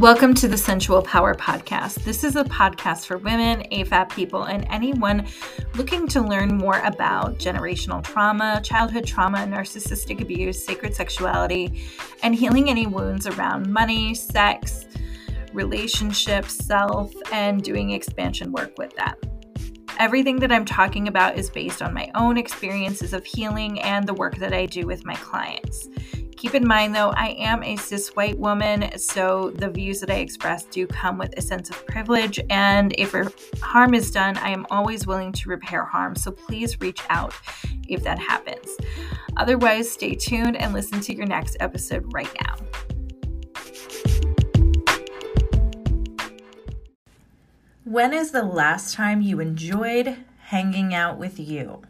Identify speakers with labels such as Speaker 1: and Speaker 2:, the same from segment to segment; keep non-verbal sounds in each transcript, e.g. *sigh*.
Speaker 1: Welcome to the Sensual Power Podcast. This is a podcast for women, AFAB people, and anyone looking to learn more about generational trauma, childhood trauma, narcissistic abuse, sacred sexuality, and healing any wounds around money, sex, relationships, self, and doing expansion work with that. Everything that I'm talking about is based on my own experiences of healing and the work that I do with my clients. Keep in mind, though, I am a cis white woman, so the views that I express do come with a sense of privilege. And if er, harm is done, I am always willing to repair harm. So please reach out if that happens. Otherwise, stay tuned and listen to your next episode right now. When is the last time you enjoyed hanging out with you?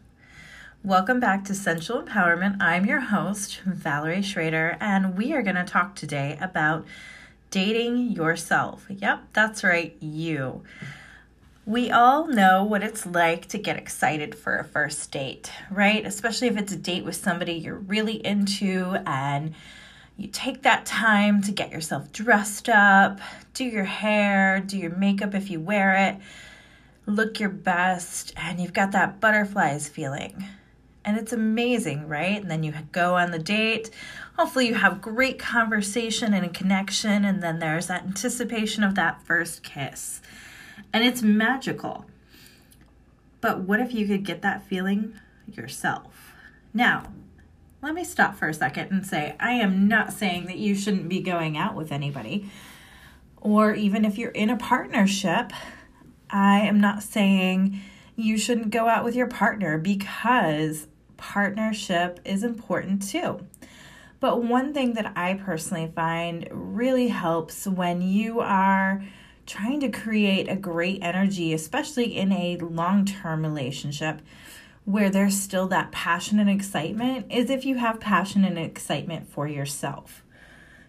Speaker 1: Welcome back to Sensual Empowerment. I'm your host, Valerie Schrader, and we are going to talk today about dating yourself. Yep, that's right, you. We all know what it's like to get excited for a first date, right? Especially if it's a date with somebody you're really into and you take that time to get yourself dressed up, do your hair, do your makeup if you wear it, look your best, and you've got that butterflies feeling and it's amazing, right? And then you go on the date. Hopefully, you have great conversation and a connection, and then there's that anticipation of that first kiss. And it's magical. But what if you could get that feeling yourself? Now, let me stop for a second and say I am not saying that you shouldn't be going out with anybody, or even if you're in a partnership, I am not saying you shouldn't go out with your partner because partnership is important too. But one thing that I personally find really helps when you are trying to create a great energy, especially in a long term relationship where there's still that passion and excitement, is if you have passion and excitement for yourself.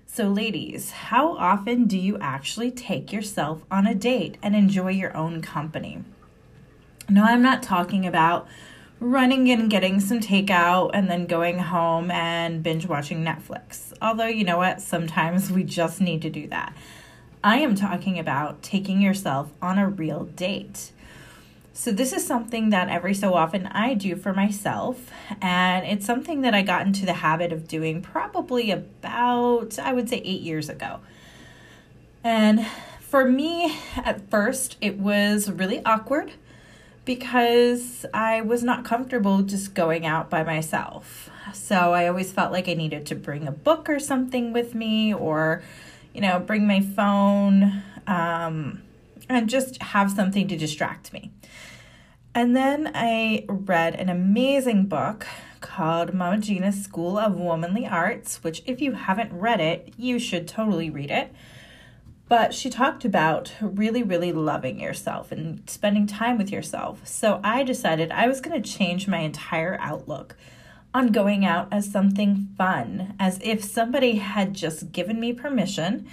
Speaker 1: So, ladies, how often do you actually take yourself on a date and enjoy your own company? No, I'm not talking about running and getting some takeout and then going home and binge watching Netflix. Although, you know what? Sometimes we just need to do that. I am talking about taking yourself on a real date. So, this is something that every so often I do for myself, and it's something that I got into the habit of doing probably about, I would say, eight years ago. And for me, at first, it was really awkward because I was not comfortable just going out by myself. So I always felt like I needed to bring a book or something with me or, you know, bring my phone um, and just have something to distract me. And then I read an amazing book called Mama Gena's School of Womanly Arts, which, if you haven't read it, you should totally read it. But she talked about really, really loving yourself and spending time with yourself. So I decided I was going to change my entire outlook on going out as something fun, as if somebody had just given me permission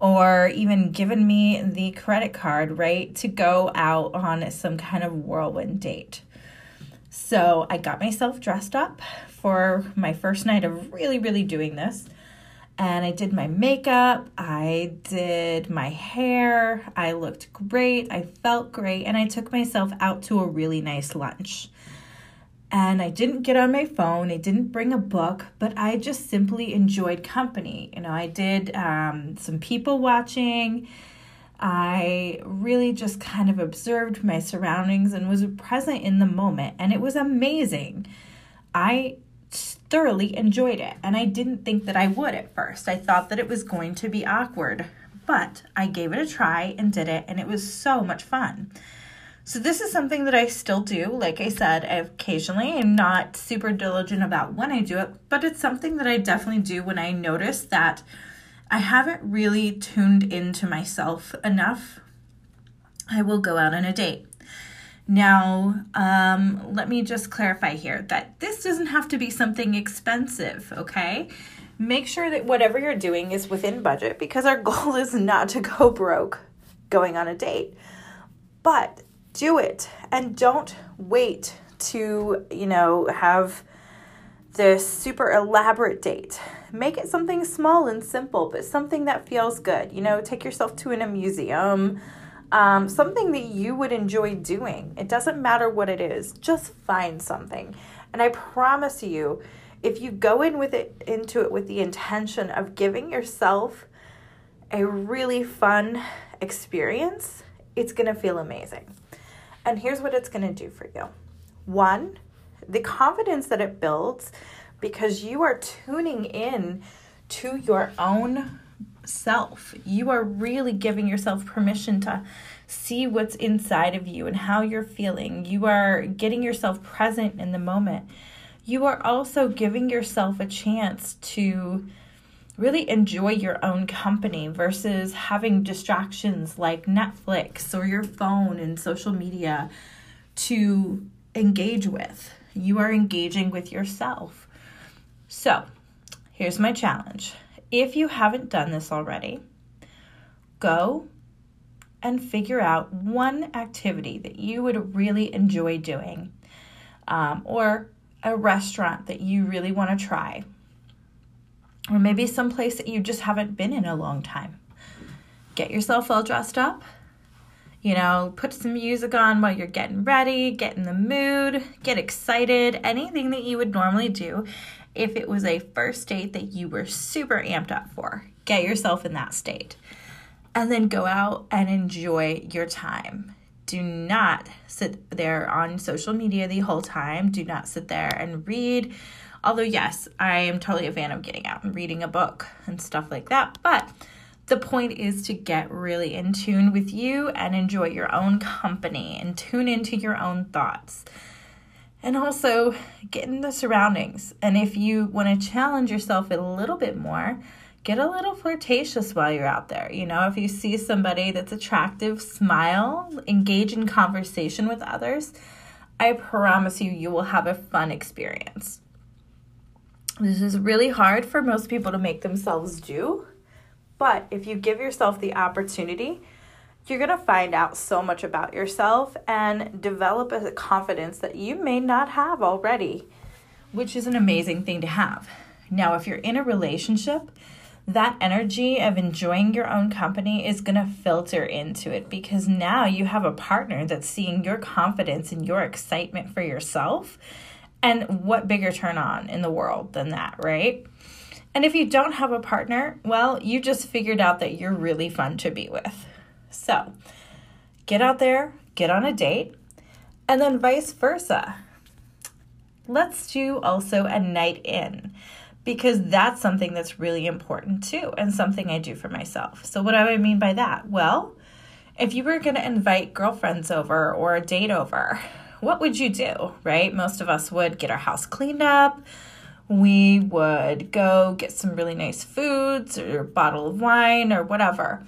Speaker 1: or even given me the credit card, right, to go out on some kind of whirlwind date. So I got myself dressed up for my first night of really, really doing this and I did my makeup, I did my hair, I looked great, I felt great, and I took myself out to a really nice lunch. And I didn't get on my phone, I didn't bring a book, but I just simply enjoyed company. You know, I did um, some people watching. I really just kind of observed my surroundings and was present in the moment, and it was amazing. I thoroughly enjoyed it, and I didn't think that I would at first. I thought that it was going to be awkward, but I gave it a try and did it, and it was so much fun. So, this is something that I still do. Like I said, occasionally I'm not super diligent about when I do it, but it's something that I definitely do when I notice that I haven't really tuned into myself enough. I will go out on a date. Now, um, let me just clarify here that this doesn't have to be something expensive, okay? Make sure that whatever you're doing is within budget because our *laughs* goal is not to go broke going on a date. But do it and don't wait to, you know, have this super elaborate date. Make it something small and simple, but something that feels good. You know, take yourself to an, a museum, um, something that you would enjoy doing. It doesn't matter what it is, just find something. And I promise you, if you go in with it into it with the intention of giving yourself a really fun experience, it's going to feel amazing. And here's what it's going to do for you. One, the confidence that it builds because you are tuning in to your own self. You are really giving yourself permission to see what's inside of you and how you're feeling. You are getting yourself present in the moment. You are also giving yourself a chance to really enjoy your own company versus having distractions like Netflix or your phone and social media to engage with. You are engaging with yourself. So, here's my challenge. If you haven't done this already, go and figure out one activity that you would really enjoy doing um, or a restaurant that you really want to try or maybe someplace that you just haven't been in a long time. Get yourself all dressed up. You know, put some music on while you're getting ready, get in the mood, get excited, anything that you would normally do if it was a first date that you were super amped up for. Get yourself in that state. And then go out and enjoy your time. Do not sit there on social media the whole time. Do not sit there and read Although, yes, I am totally a fan of getting out and reading a book and stuff like that. But the point is to get really in tune with you and enjoy your own company and tune into your own thoughts. And also get in the surroundings. And if you want to challenge yourself a little bit more, get a little flirtatious while you're out there. You know, if you see somebody that's attractive, smile, engage in conversation with others. I promise you, you will have a fun experience. This is really hard for most people to make themselves do, but if you give yourself the opportunity, you're going to find out so much about yourself and develop a confidence that you may not have already, which is an amazing thing to have. Now, if you're in a relationship, that energy of enjoying your own company is going to filter into it because now you have a partner that's seeing your confidence and your excitement for yourself and what bigger turn on in the world than that, right? And if you don't have a partner, well, you just figured out that you're really fun to be with. So get out there, get on a date, and then vice versa. Let's do also a night in because that's something that's really important too, and something I do for myself. So, what do I mean by that? Well, if you were going to invite girlfriends over or a date over, what would you do, right? Most of us would get our house cleaned up. We would go get some really nice foods or a bottle of wine or whatever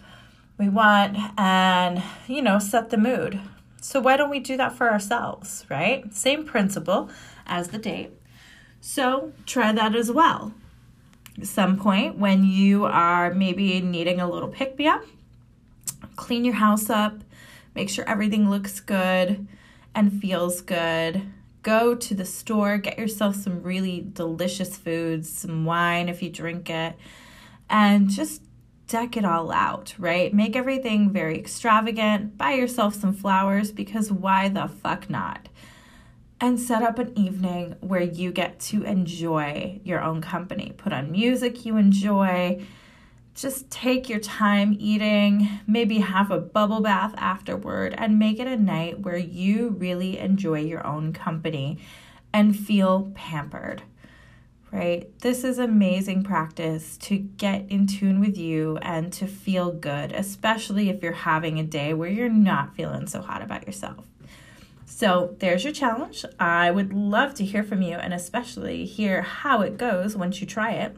Speaker 1: we want and, you know, set the mood. So, why don't we do that for ourselves, right? Same principle as the date. So, try that as well. Some point when you are maybe needing a little pick me up, clean your house up, make sure everything looks good and feels good. Go to the store, get yourself some really delicious foods, some wine if you drink it, and just deck it all out, right? Make everything very extravagant. Buy yourself some flowers because why the fuck not? And set up an evening where you get to enjoy your own company. Put on music you enjoy just take your time eating, maybe have a bubble bath afterward, and make it a night where you really enjoy your own company and feel pampered. Right? This is amazing practice to get in tune with you and to feel good, especially if you're having a day where you're not feeling so hot about yourself. So, there's your challenge. I would love to hear from you and especially hear how it goes once you try it.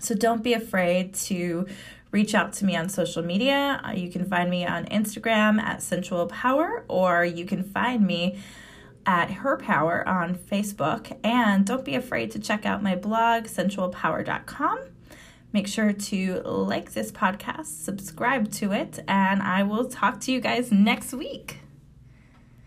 Speaker 1: So don't be afraid to reach out to me on social media. Uh, you can find me on Instagram at Sensual Power, or you can find me at Her Power on Facebook. And don't be afraid to check out my blog, sensualpower.com. Make sure to like this podcast, subscribe to it, and I will talk to you guys next week.